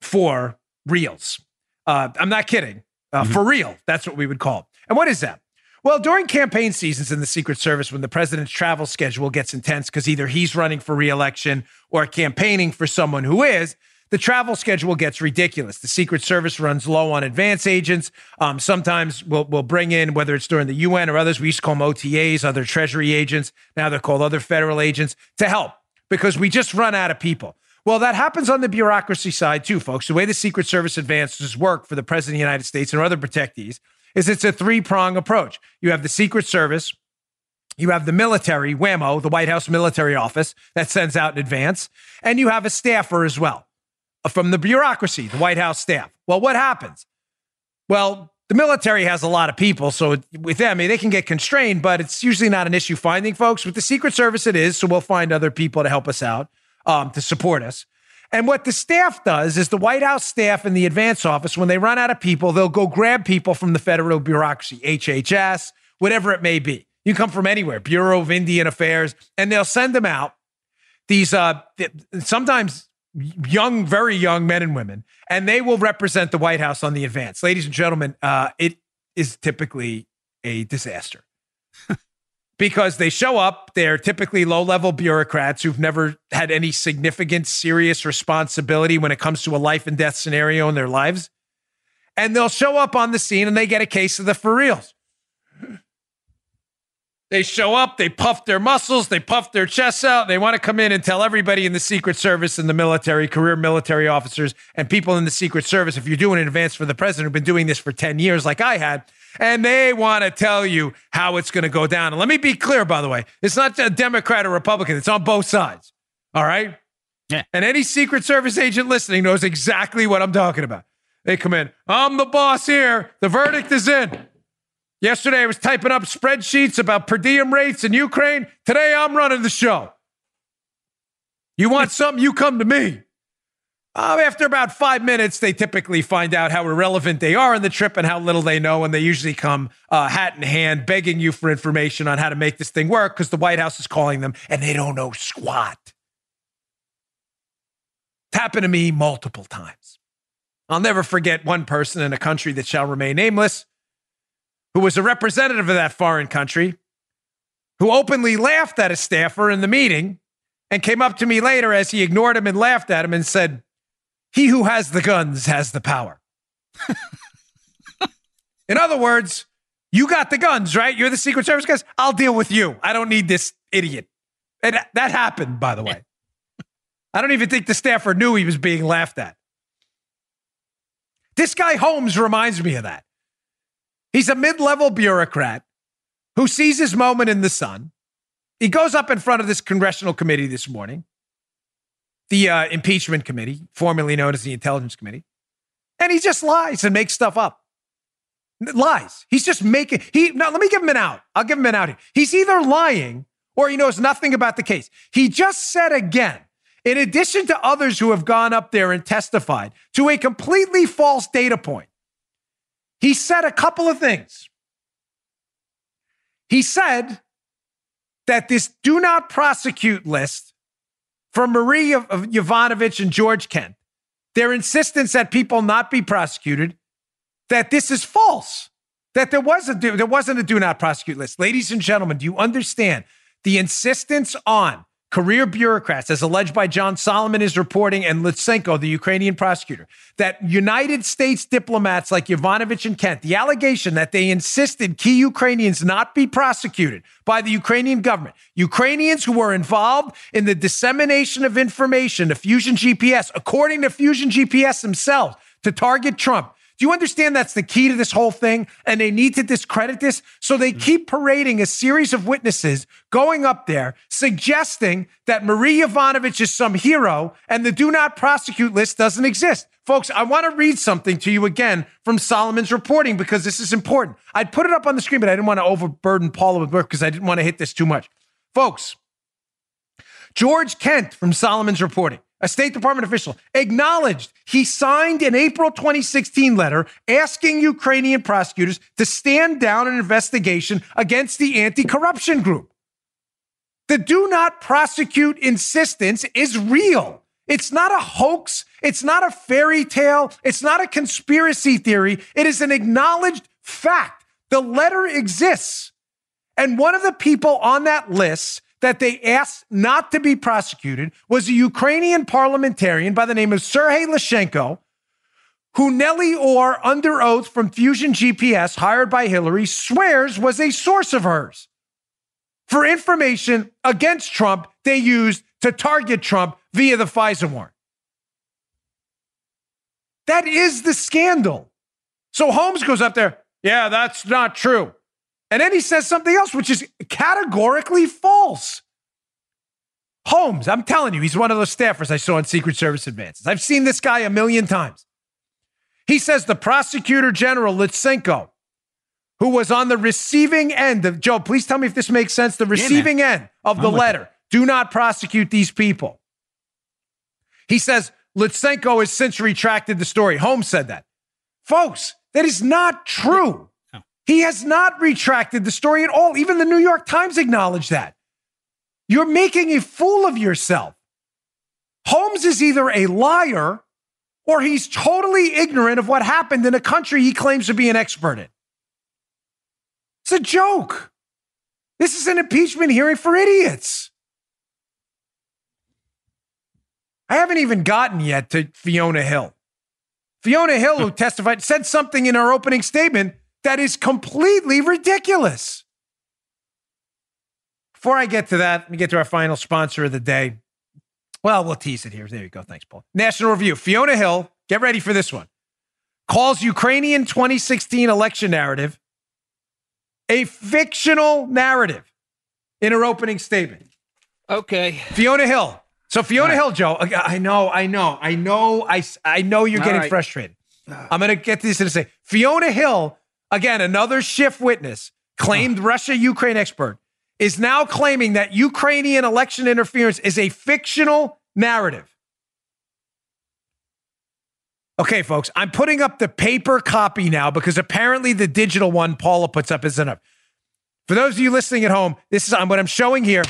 for reals. Uh, I'm not kidding. Uh, For real, that's what we would call it. And what is that? Well, during campaign seasons in the Secret Service, when the president's travel schedule gets intense because either he's running for reelection or campaigning for someone who is, the travel schedule gets ridiculous. The Secret Service runs low on advance agents. Um, sometimes we'll, we'll bring in, whether it's during the UN or others, we used to call them OTAs, other Treasury agents. Now they're called other federal agents to help because we just run out of people. Well, that happens on the bureaucracy side too, folks. The way the Secret Service advances work for the President of the United States and other protectees is it's a three prong approach. You have the Secret Service, you have the military, WHAMO, the White House Military Office, that sends out in advance, and you have a staffer as well from the bureaucracy, the White House staff. Well, what happens? Well, the military has a lot of people, so with them, they can get constrained, but it's usually not an issue finding folks. With the Secret Service, it is, so we'll find other people to help us out, um, to support us. And what the staff does is the White House staff in the advance office, when they run out of people, they'll go grab people from the federal bureaucracy, HHS, whatever it may be. You come from anywhere, Bureau of Indian Affairs, and they'll send them out. These uh, sometimes young, very young men and women, and they will represent the White House on the advance. Ladies and gentlemen, uh, it is typically a disaster [laughs] because they show up. They're typically low level bureaucrats who've never had any significant, serious responsibility when it comes to a life and death scenario in their lives. And they'll show up on the scene and they get a case of the for reals. They show up, they puff their muscles, they puff their chests out. They want to come in and tell everybody in the Secret Service and the military, career military officers, and people in the Secret Service, if you're doing an advance for the president who've been doing this for 10 years, like I had, and they want to tell you how it's going to go down. And let me be clear, by the way, it's not a Democrat or Republican, it's on both sides. All right? Yeah. And any Secret Service agent listening knows exactly what I'm talking about. They come in, I'm the boss here, the verdict is in. Yesterday, I was typing up spreadsheets about per diem rates in Ukraine. Today, I'm running the show. You want [laughs] something, you come to me. Uh, after about five minutes, they typically find out how irrelevant they are in the trip and how little they know. And they usually come uh, hat in hand, begging you for information on how to make this thing work because the White House is calling them and they don't know squat. It's happened to me multiple times. I'll never forget one person in a country that shall remain nameless who was a representative of that foreign country who openly laughed at a staffer in the meeting and came up to me later as he ignored him and laughed at him and said, he who has the guns has the power. [laughs] In other words, you got the guns, right? You're the Secret Service guys. I'll deal with you. I don't need this idiot. And that happened, by the way. [laughs] I don't even think the staffer knew he was being laughed at. This guy Holmes reminds me of that. He's a mid level bureaucrat who sees his moment in the sun. He goes up in front of this congressional committee this morning the uh, impeachment committee, formerly known as the intelligence committee, and he just lies and makes stuff up. Lies. He's just making. He now let me give him an out. I'll give him an out here. He's either lying or he knows nothing about the case. He just said again, in addition to others who have gone up there and testified to a completely false data point. He said a couple of things. He said that this do not prosecute list from Marie Yovanovitch and George Kent, their insistence that people not be prosecuted, that this is false, that there was a there wasn't a do not prosecute list. Ladies and gentlemen, do you understand the insistence on career bureaucrats, as alleged by John Solomon is reporting, and Lutsenko, the Ukrainian prosecutor, that United States diplomats like Yovanovitch and Kent, the allegation that they insisted key Ukrainians not be prosecuted by the Ukrainian government, Ukrainians who were involved in the dissemination of information to Fusion GPS, according to Fusion GPS themselves, to target Trump. Do you understand that's the key to this whole thing? And they need to discredit this. So they mm-hmm. keep parading a series of witnesses going up there, suggesting that Marie Yovanovitch is some hero and the do not prosecute list doesn't exist. Folks, I want to read something to you again from Solomon's reporting because this is important. I'd put it up on the screen, but I didn't want to overburden Paula with work because I didn't want to hit this too much. Folks, George Kent from Solomon's reporting a State Department official, acknowledged he signed an April 2016 letter asking Ukrainian prosecutors to stand down an investigation against the anti corruption group. The do not prosecute insistence is real. It's not a hoax. It's not a fairy tale. It's not a conspiracy theory. It is an acknowledged fact. The letter exists. And one of the people on that list that they asked not to be prosecuted was a Ukrainian parliamentarian by the name of Sergei Leshchenko, who Nellie Ohr, under oath from Fusion GPS, hired by Hillary, swears was a source of hers for information against Trump they used to target Trump via the FISA warrant. That is the scandal. So Holmes goes up there, yeah, that's not true. And then he says something else, which is categorically false. Holmes, I'm telling you, he's one of those staffers I saw in Secret Service advances. I've seen this guy a million times. He says the prosecutor general, Lutsenko, who was on the receiving end of Joe, please tell me if this makes sense. The receiving yeah, end of the letter. Do not prosecute these people. He says Lutsenko has since retracted the story. Holmes said that. Folks, that is not true. He has not retracted the story at all. Even the New York Times acknowledged that. You're making a fool of yourself. Holmes is either a liar or he's totally ignorant of what happened in a country he claims to be an expert in. It's a joke. This is an impeachment hearing for idiots. I haven't even gotten yet to Fiona Hill. Fiona Hill, who testified, said something in her opening statement that is completely ridiculous. Before I get to that, let me get to our final sponsor of the day. Well, we'll tease it here. There you go. Thanks, Paul. National Review. Fiona Hill, get ready for this one. Calls Ukrainian 2016 election narrative a fictional narrative in her opening statement. Okay. Fiona Hill. So Fiona right. Hill, Joe. I know, I know, I know, I, I know you're getting right. frustrated. I'm going to get this to say Fiona Hill Again, another Schiff witness, claimed oh. Russia Ukraine expert, is now claiming that Ukrainian election interference is a fictional narrative. Okay, folks, I'm putting up the paper copy now because apparently the digital one Paula puts up isn't enough. For those of you listening at home, this is what I'm showing here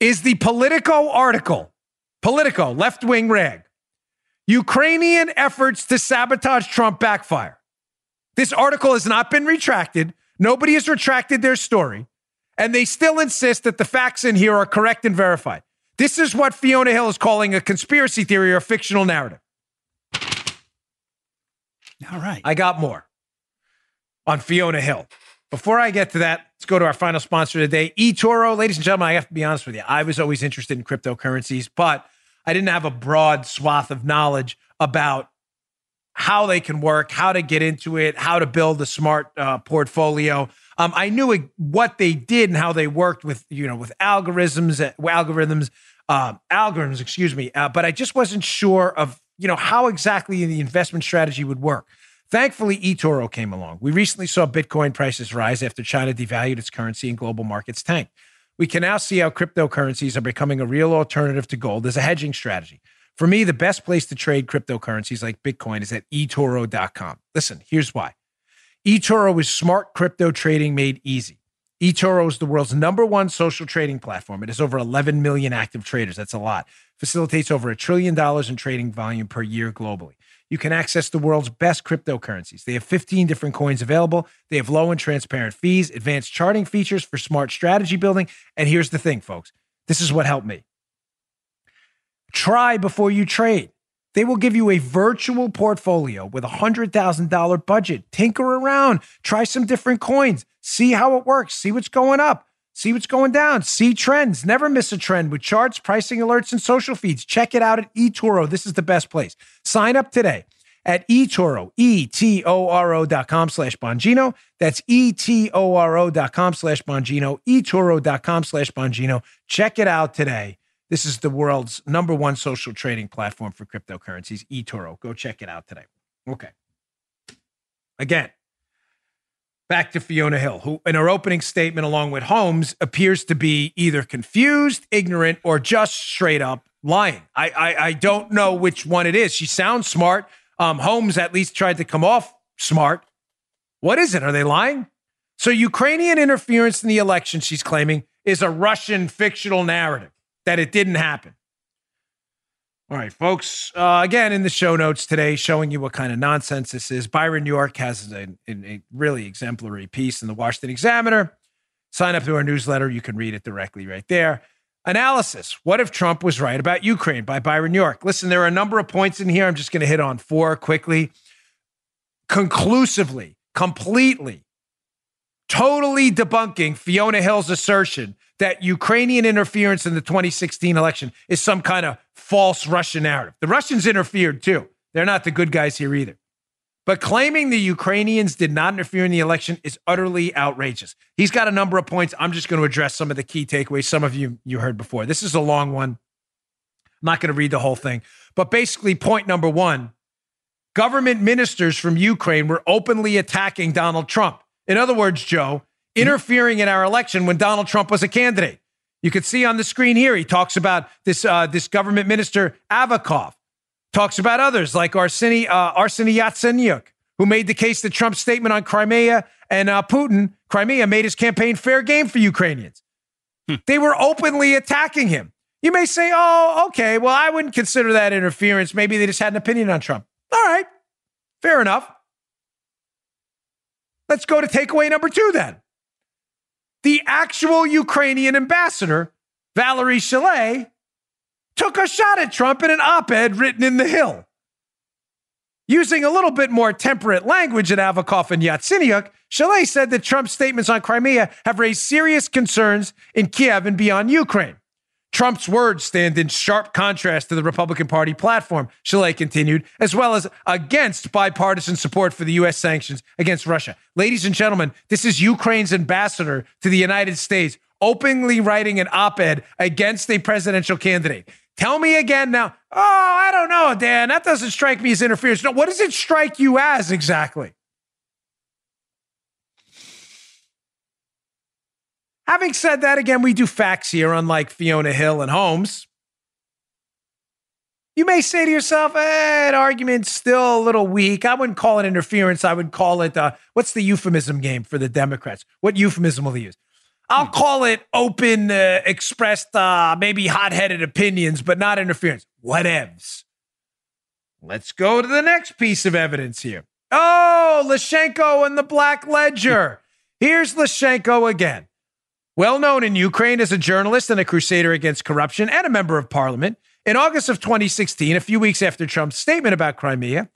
is the Politico article. Politico, left wing rag. Ukrainian efforts to sabotage Trump backfire. This article has not been retracted. Nobody has retracted their story. And they still insist that the facts in here are correct and verified. This is what Fiona Hill is calling a conspiracy theory or a fictional narrative. All right. I got more on Fiona Hill. Before I get to that, let's go to our final sponsor today, eToro. Ladies and gentlemen, I have to be honest with you. I was always interested in cryptocurrencies, but I didn't have a broad swath of knowledge about how they can work, how to get into it, how to build a smart uh, portfolio. Um, I knew what they did and how they worked with, you know, with algorithms, uh, algorithms, uh, algorithms, excuse me. Uh, but I just wasn't sure of, you know, how exactly the investment strategy would work. Thankfully, eToro came along. We recently saw Bitcoin prices rise after China devalued its currency and global markets tanked. We can now see how cryptocurrencies are becoming a real alternative to gold as a hedging strategy. For me, the best place to trade cryptocurrencies like Bitcoin is at eToro.com. Listen, here's why. eToro is smart crypto trading made easy. eToro is the world's number one social trading platform. It has over 11 million active traders. That's a lot. Facilitates over a trillion dollars in trading volume per year globally you can access the world's best cryptocurrencies. They have 15 different coins available. They have low and transparent fees, advanced charting features for smart strategy building. And here's the thing, folks this is what helped me. Try before you trade. They will give you a virtual portfolio with a $100,000 budget. Tinker around, try some different coins, see how it works, see what's going up, see what's going down, see trends. Never miss a trend with charts, pricing alerts, and social feeds. Check it out at eToro. This is the best place. Sign up today at eToro, E-T-O-R-O dot com slash Bongino. That's E-T-O-R-O dot com slash Bongino, eToro dot com slash Bongino. Check it out today. This is the world's number one social trading platform for cryptocurrencies, eToro. Go check it out today. Okay. Again, back to Fiona Hill, who in her opening statement, along with Holmes, appears to be either confused, ignorant, or just straight up lying. I, I, I don't know which one it is. She sounds smart. Um, Holmes at least tried to come off smart. What is it? Are they lying? So, Ukrainian interference in the election, she's claiming, is a Russian fictional narrative that it didn't happen. All right, folks. Uh, again, in the show notes today, showing you what kind of nonsense this is. Byron York has a, a really exemplary piece in the Washington Examiner. Sign up to our newsletter. You can read it directly right there. Analysis What if Trump was right about Ukraine by Byron York? Listen, there are a number of points in here. I'm just going to hit on four quickly. Conclusively, completely, totally debunking Fiona Hill's assertion that Ukrainian interference in the 2016 election is some kind of false Russian narrative. The Russians interfered too. They're not the good guys here either. But claiming the Ukrainians did not interfere in the election is utterly outrageous. He's got a number of points. I'm just going to address some of the key takeaways. Some of you you heard before. This is a long one. I'm not going to read the whole thing. But basically, point number one government ministers from Ukraine were openly attacking Donald Trump. In other words, Joe, interfering in our election when Donald Trump was a candidate. You can see on the screen here, he talks about this, uh, this government minister, Avakov, talks about others like Arseny, uh, Arseny Yatsenyuk, who made the case that Trump's statement on Crimea and uh, Putin, Crimea, made his campaign fair game for Ukrainians. Hmm. They were openly attacking him. You may say, oh, okay, well, I wouldn't consider that interference. Maybe they just had an opinion on Trump. All right, fair enough. Let's go to takeaway number two then the actual Ukrainian ambassador, Valerie Chaly, took a shot at Trump in an op ed written in The Hill. Using a little bit more temperate language than Avakov and Yatsenyuk, Chaly said that Trump's statements on Crimea have raised serious concerns in Kiev and beyond Ukraine. Trump's words stand in sharp contrast to the Republican Party platform, Chaly continued, as well as against bipartisan support for the U.S. sanctions against Russia. Ladies and gentlemen, this is Ukraine's ambassador to the United States openly writing an op ed against a presidential candidate. Tell me again now. Oh, I don't know, Dan. That doesn't strike me as interference. No, what does it strike you as exactly? Having said that, again, we do facts here, unlike Fiona Hill and Holmes. You may say to yourself, eh, that argument's still a little weak. I wouldn't call it interference. I would call it, uh, what's the euphemism game for the Democrats? What euphemism will they use? I'll call it open, uh, expressed, uh, maybe hot headed opinions, but not interference. Whatevs. Let's go to the next piece of evidence here. Oh, Leshchenko and the Black Ledger. [laughs] Here's Leshchenko again. Well known in Ukraine as a journalist and a crusader against corruption and a member of parliament. In August of 2016, a few weeks after Trump's statement about Crimea,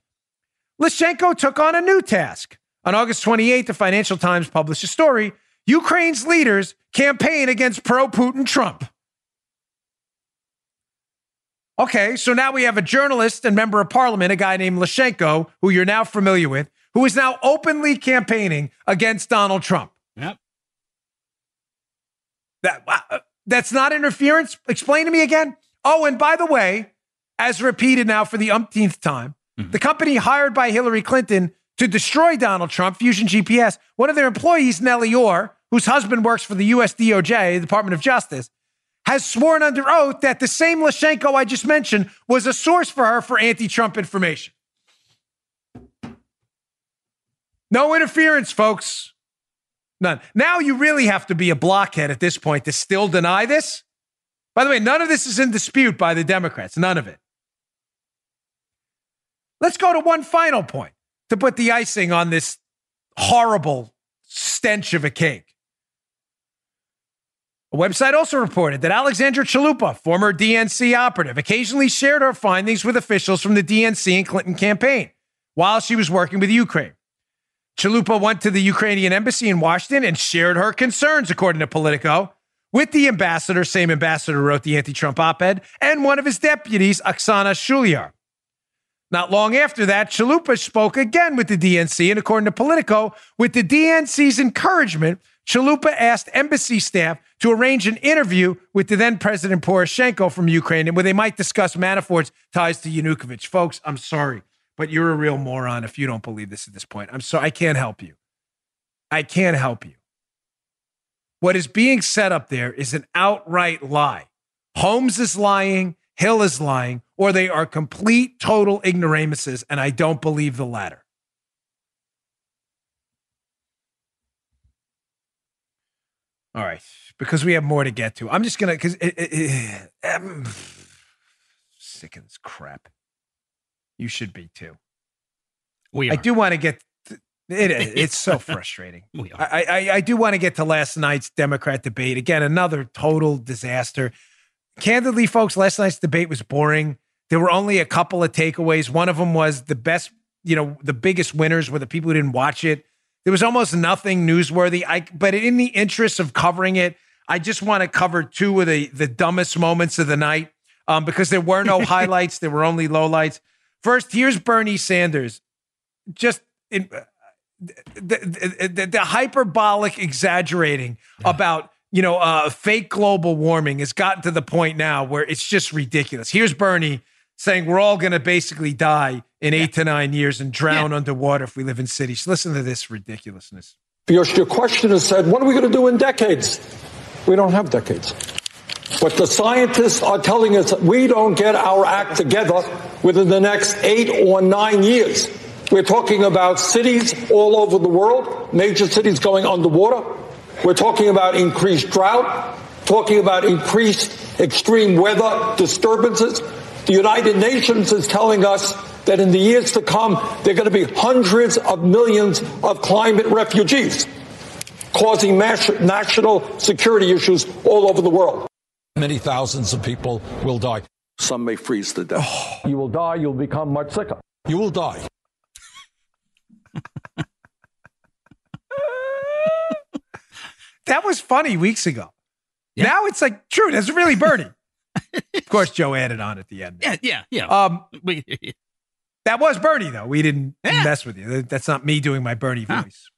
Leshchenko took on a new task. On August 28th, the Financial Times published a story Ukraine's leaders campaign against pro Putin Trump. Okay, so now we have a journalist and member of parliament, a guy named Leshchenko, who you're now familiar with, who is now openly campaigning against Donald Trump. That uh, that's not interference. Explain to me again. Oh, and by the way, as repeated now for the umpteenth time, mm-hmm. the company hired by Hillary Clinton to destroy Donald Trump, Fusion GPS, one of their employees, Nellie Ohr, whose husband works for the U.S. DOJ, the Department of Justice, has sworn under oath that the same Leshchenko I just mentioned was a source for her for anti Trump information. No interference, folks. None. Now you really have to be a blockhead at this point to still deny this. By the way, none of this is in dispute by the Democrats. None of it. Let's go to one final point to put the icing on this horrible stench of a cake. A website also reported that Alexandra Chalupa, former DNC operative, occasionally shared her findings with officials from the DNC and Clinton campaign while she was working with Ukraine. Chalupa went to the Ukrainian embassy in Washington and shared her concerns, according to Politico, with the ambassador, same ambassador wrote the anti Trump op ed, and one of his deputies, Oksana Shulyar. Not long after that, Chalupa spoke again with the DNC, and according to Politico, with the DNC's encouragement, Chalupa asked embassy staff to arrange an interview with the then President Poroshenko from Ukraine, where they might discuss Manafort's ties to Yanukovych. Folks, I'm sorry, but you're a real moron if you don't believe this at this point. I'm sorry, I can't help you. I can't help you. What is being set up there is an outright lie. Holmes is lying, Hill is lying, or they are complete, total ignoramuses, and I don't believe the latter. All right, because we have more to get to. I'm just gonna because eh, eh, eh, I'm [sighs] sick of this crap. You should be too. We [laughs] are. I do want to get it, it's so frustrating. We I, I, I do want to get to last night's Democrat debate. Again, another total disaster. Candidly, folks, last night's debate was boring. There were only a couple of takeaways. One of them was the best, you know, the biggest winners were the people who didn't watch it. There was almost nothing newsworthy. I, but in the interest of covering it, I just want to cover two of the the dumbest moments of the night um, because there were no [laughs] highlights. There were only lowlights. First, here's Bernie Sanders, just in, the, the, the hyperbolic exaggerating yeah. about you know uh, fake global warming has gotten to the point now where it's just ridiculous. Here's Bernie saying we're all going to basically die in eight to nine years and drown yeah. underwater if we live in cities. Listen to this ridiculousness. Your, your question has said, what are we going to do in decades? We don't have decades. But the scientists are telling us we don't get our act together within the next eight or nine years. We're talking about cities all over the world, major cities going underwater. We're talking about increased drought, talking about increased extreme weather disturbances. The United Nations is telling us that in the years to come, there are going to be hundreds of millions of climate refugees, causing national security issues all over the world. Many thousands of people will die. Some may freeze to death. Oh. [sighs] You will die, you'll become much sicker. You will die. [laughs] that was funny weeks ago. Yeah. Now it's like true. That's really Bernie. [laughs] of course, Joe added on at the end. Yeah, yeah, yeah. Um, that was Bernie, though. We didn't yeah. mess with you. That's not me doing my Bernie voice.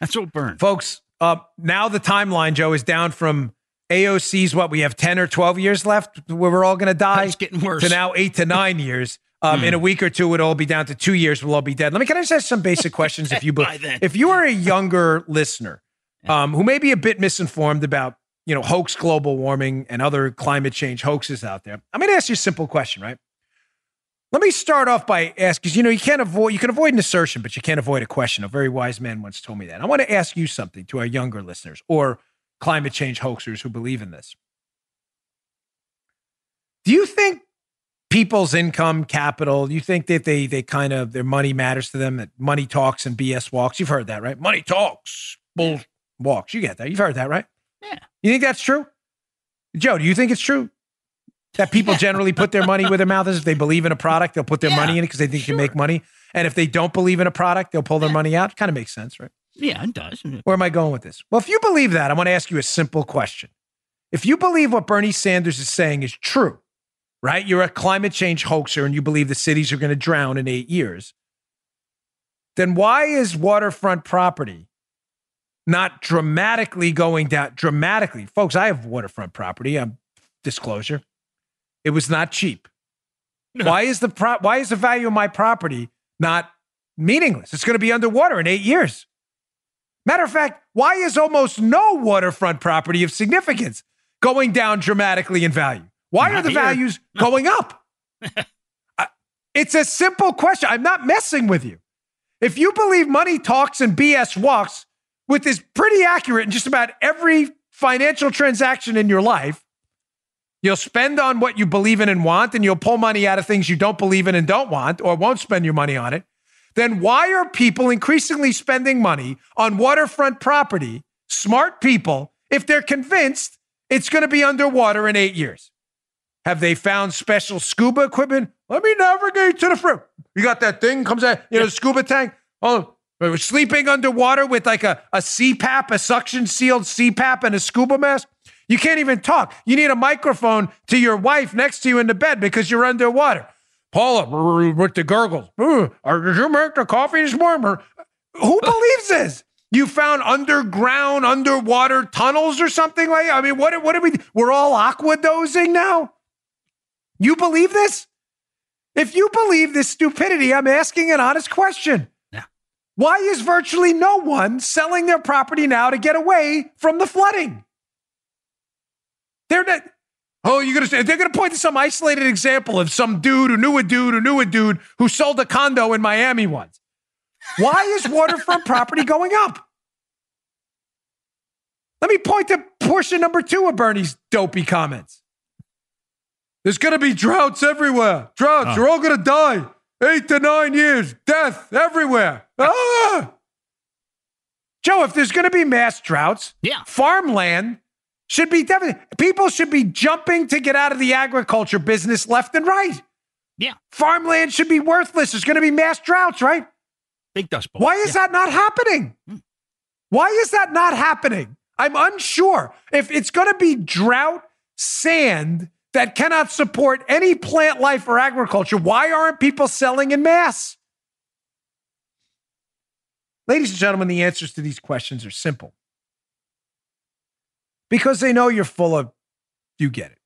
That's what burned, folks. Uh, now the timeline, Joe, is down from AOC's. What we have ten or twelve years left, where we're all going to die. It's getting worse. To now eight to nine [laughs] years. Um, mm. In a week or two, it'll all be down to two years. We'll all be dead. Let me can I just ask some basic questions? if you [laughs] if you are a younger listener um, who may be a bit misinformed about you know, hoax global warming and other climate change hoaxes out there. I'm going to ask you a simple question, right? Let me start off by asking, because you know, you can't avoid, you can avoid an assertion, but you can't avoid a question. A very wise man once told me that. I want to ask you something to our younger listeners or climate change hoaxers who believe in this. Do you think people's income, capital, you think that they they kind of their money matters to them, that money talks and BS walks? You've heard that, right? Money talks, bull walks. You get that. You've heard that, right? Yeah. You think that's true? Joe, do you think it's true? That people [laughs] generally put their money where their mouth is. If they believe in a product, they'll put their Yeah, money in it because they think it can make money. And if they don't believe in a product, they'll pull their money out. Kind of makes sense, right? Yeah, it does. Where am I going with this? Well, if you believe that, I want to ask you a simple question. If you believe what Bernie Sanders is saying is true, right? You're a climate change hoaxer and you believe the cities are going to drown in eight years, then why is waterfront property not dramatically going down? Dramatically. Folks, I have waterfront property. I'm disclosure. It was not cheap. Why is the pro- why is the value of my property not meaningless? It's going to be underwater in eight years. Matter of fact, why is almost no waterfront property of significance going down dramatically in value? Why Not are the here. values [laughs] going up? I- [laughs] uh, it's a simple question. I'm not messing with you. If you believe money talks and BS walks, which is pretty accurate in just about every financial transaction in your life, You'll spend on what you believe in and want, and you'll pull money out of things you don't believe in and don't want, or won't spend your money on it. Then why are people increasingly spending money on waterfront property, smart people, if they're convinced it's going to be underwater in eight years? Have they found special scuba equipment? Let me navigate to the front. You got that thing comes out, you know, scuba tank. Oh, we're sleeping underwater with like a, a CPAP, a suction sealed CPAP, and a scuba mask. You can't even talk. You need a microphone to your wife next to you in the bed because you're underwater. Paula, with the gurgles. "Ooh, or Did you make the coffee this morning? Who [laughs] believes this? You found underground, underwater tunnels or something like I mean, what, what are we? We're all aqua dozing now? You believe this? If you believe this stupidity, I'm asking an honest question. Yeah. Why is virtually no one selling their property now to get away from the flooding? They're not. Oh, you're gonna say they're gonna point to some isolated example of some dude who knew a dude who knew a dude who sold a condo in Miami once. Why is waterfront property going up? Let me point to portion number two of Bernie's dopey comments. There's gonna be droughts everywhere. Droughts, Oh. you're all gonna die. Eight to nine years, death everywhere. Ah! Joe, if there's gonna be mass droughts, Yeah. farmland should be definitely people should be jumping to get out of the agriculture business left and right. Yeah. Farmland should be worthless. There's going to be mass droughts, right? Big dust bowl. Why is that not happening? Hmm. Why is that not happening? I'm unsure. If it's going to be drought, sand that cannot support any plant life or agriculture, why aren't people selling in mass? Ladies and gentlemen, the answers to these questions are simple. Because they know you're full of, you get it.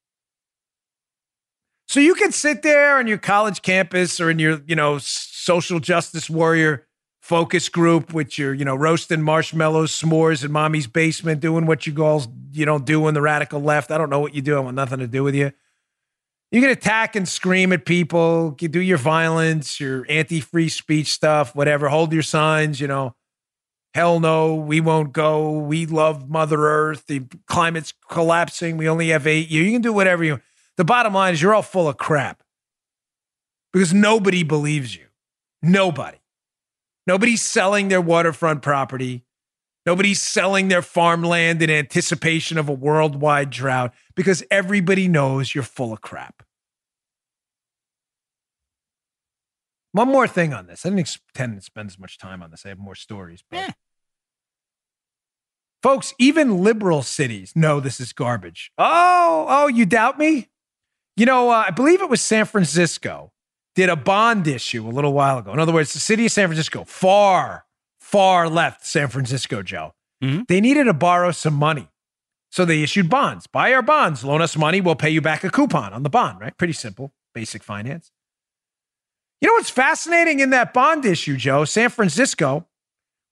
So you can sit there on your college campus or in your, you know, social justice warrior focus group with your, you know, roasting marshmallows, s'mores in mommy's basement, doing what you girls, you don't do in the radical left. I don't know what you do. I want nothing to do with you. You can attack and scream at people, you do your violence, your anti-free speech stuff, whatever. Hold your signs, you know. Hell no, we won't go. We love Mother Earth. The climate's collapsing. We only have eight years. You can do whatever you. Want. The bottom line is you're all full of crap because nobody believes you. Nobody. Nobody's selling their waterfront property. Nobody's selling their farmland in anticipation of a worldwide drought because everybody knows you're full of crap. One more thing on this. I didn't intend to spend as much time on this. I have more stories. But Yeah. Folks, even liberal cities know this is garbage. Oh, oh, you doubt me? You know, uh, I believe it was San Francisco did a bond issue a little while ago. In other words, the city of San Francisco, far, far left San Francisco, Joe. Mhm. They needed to borrow some money. So they issued bonds. Buy our bonds, loan us money, we'll pay you back a coupon on the bond, right? Pretty simple, basic finance. You know what's fascinating in that bond issue, Joe? San Francisco,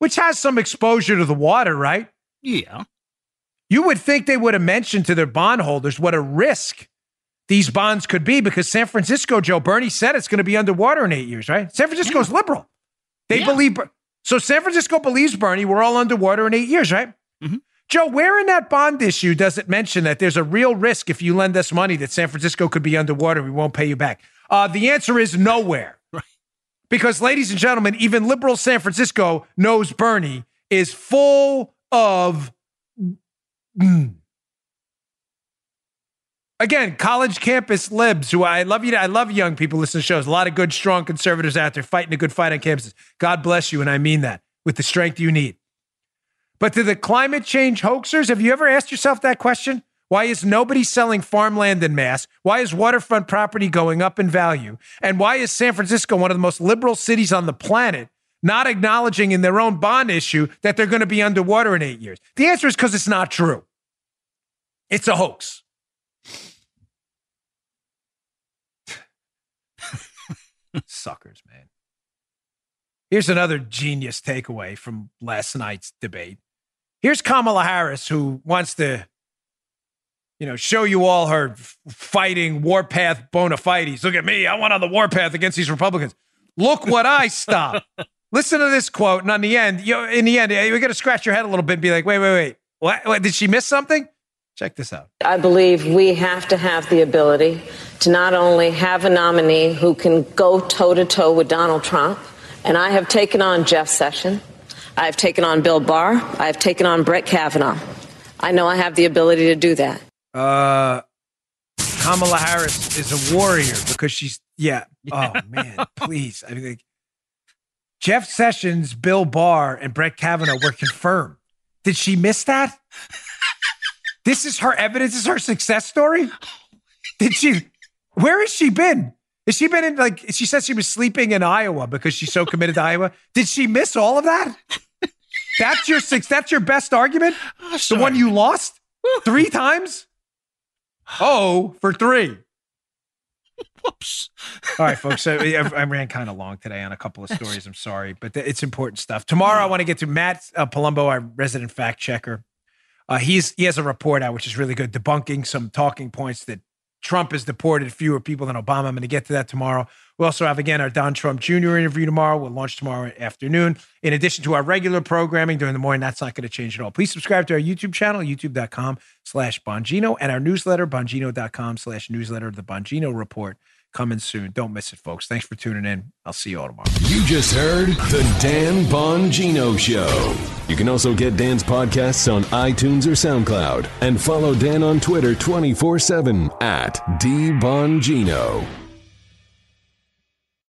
which has some exposure to the water, right? Yeah. You would think they would have mentioned to their bondholders what a risk these bonds could be because San Francisco, Joe Bernie said it's going to be underwater in eight years, right? San Francisco's yeah. liberal. They yeah. believe. So San Francisco believes Bernie. We're all underwater in eight years, right? Mm-hmm. Joe, where in that bond issue does it mention that there's a real risk if you lend us money that San Francisco could be underwater? We won't pay you back. Uh, the answer is nowhere. [laughs] Right. Because, ladies and gentlemen, even liberal San Francisco knows Bernie is full of. Mm, again, college campus libs who I love you. I love young people listen to shows. A lot of good, strong conservatives out there fighting a good fight on campuses. God bless you. And I mean that with the strength you need. But to the climate change hoaxers, have you ever asked yourself that question? Why is nobody selling farmland in mass? Why is waterfront property going up in value? And why is San Francisco one of the most liberal cities on the planet not acknowledging in their own bond issue that they're going to be underwater in eight years? The answer is because it's not true. It's a hoax. [laughs] Suckers, man. Here's another genius takeaway from last night's debate. Here's Kamala Harris, who wants to, you know, show you all her fighting warpath bona fides. Look at me. I went on the warpath against these Republicans. Look what I stopped. [laughs] Listen to this quote. And on the end, you know, in the end, you're going to scratch your head a little bit and be like, wait, wait, wait. What, what, did she miss something? Check this out. I believe we have to have the ability to not only have a nominee who can go toe to toe with Donald Trump, and I have taken on Jeff Sessions, I've taken on Bill Barr, I've taken on Brett Kavanaugh. I know I have the ability to do that. Uh, Kamala Harris is a warrior because she's, yeah. Oh, [laughs] man, please. I mean, Jeff Sessions, Bill Barr, and Brett Kavanaugh were confirmed. Did she miss that? [laughs] This is her evidence. This is her success story. Did she? Where has she been? Has she been in like? She said she was sleeping in Iowa because she's so committed to Iowa. Did she miss all of that? That's your six. That's your best argument. Oh, the one you lost three times. [sighs] Oh, for three. [laughs] Whoops. All right, folks. So I, I ran kind of long today on a couple of stories. I'm sorry, but it's important stuff. Tomorrow, I want to get to Matt uh, Palumbo, our resident fact checker. Uh, he's he has a report out which is really good, debunking some talking points that Trump has deported fewer people than Obama. I'm going to get to that tomorrow. We also have again our Don Trump Jr. interview tomorrow. We'll launch tomorrow afternoon. In addition to our regular programming during the morning, that's not going to change at all. Please subscribe to our YouTube channel, youtube.com slash Bongino, and our newsletter, bongino.com slash newsletter, the Bongino Report coming soon. Don't miss it, folks. Thanks for tuning in. I'll see you all tomorrow. You just heard the Dan Bongino Show. You can also get Dan's podcasts on iTunes or SoundCloud and follow Dan on Twitter 24 7 at DBongino.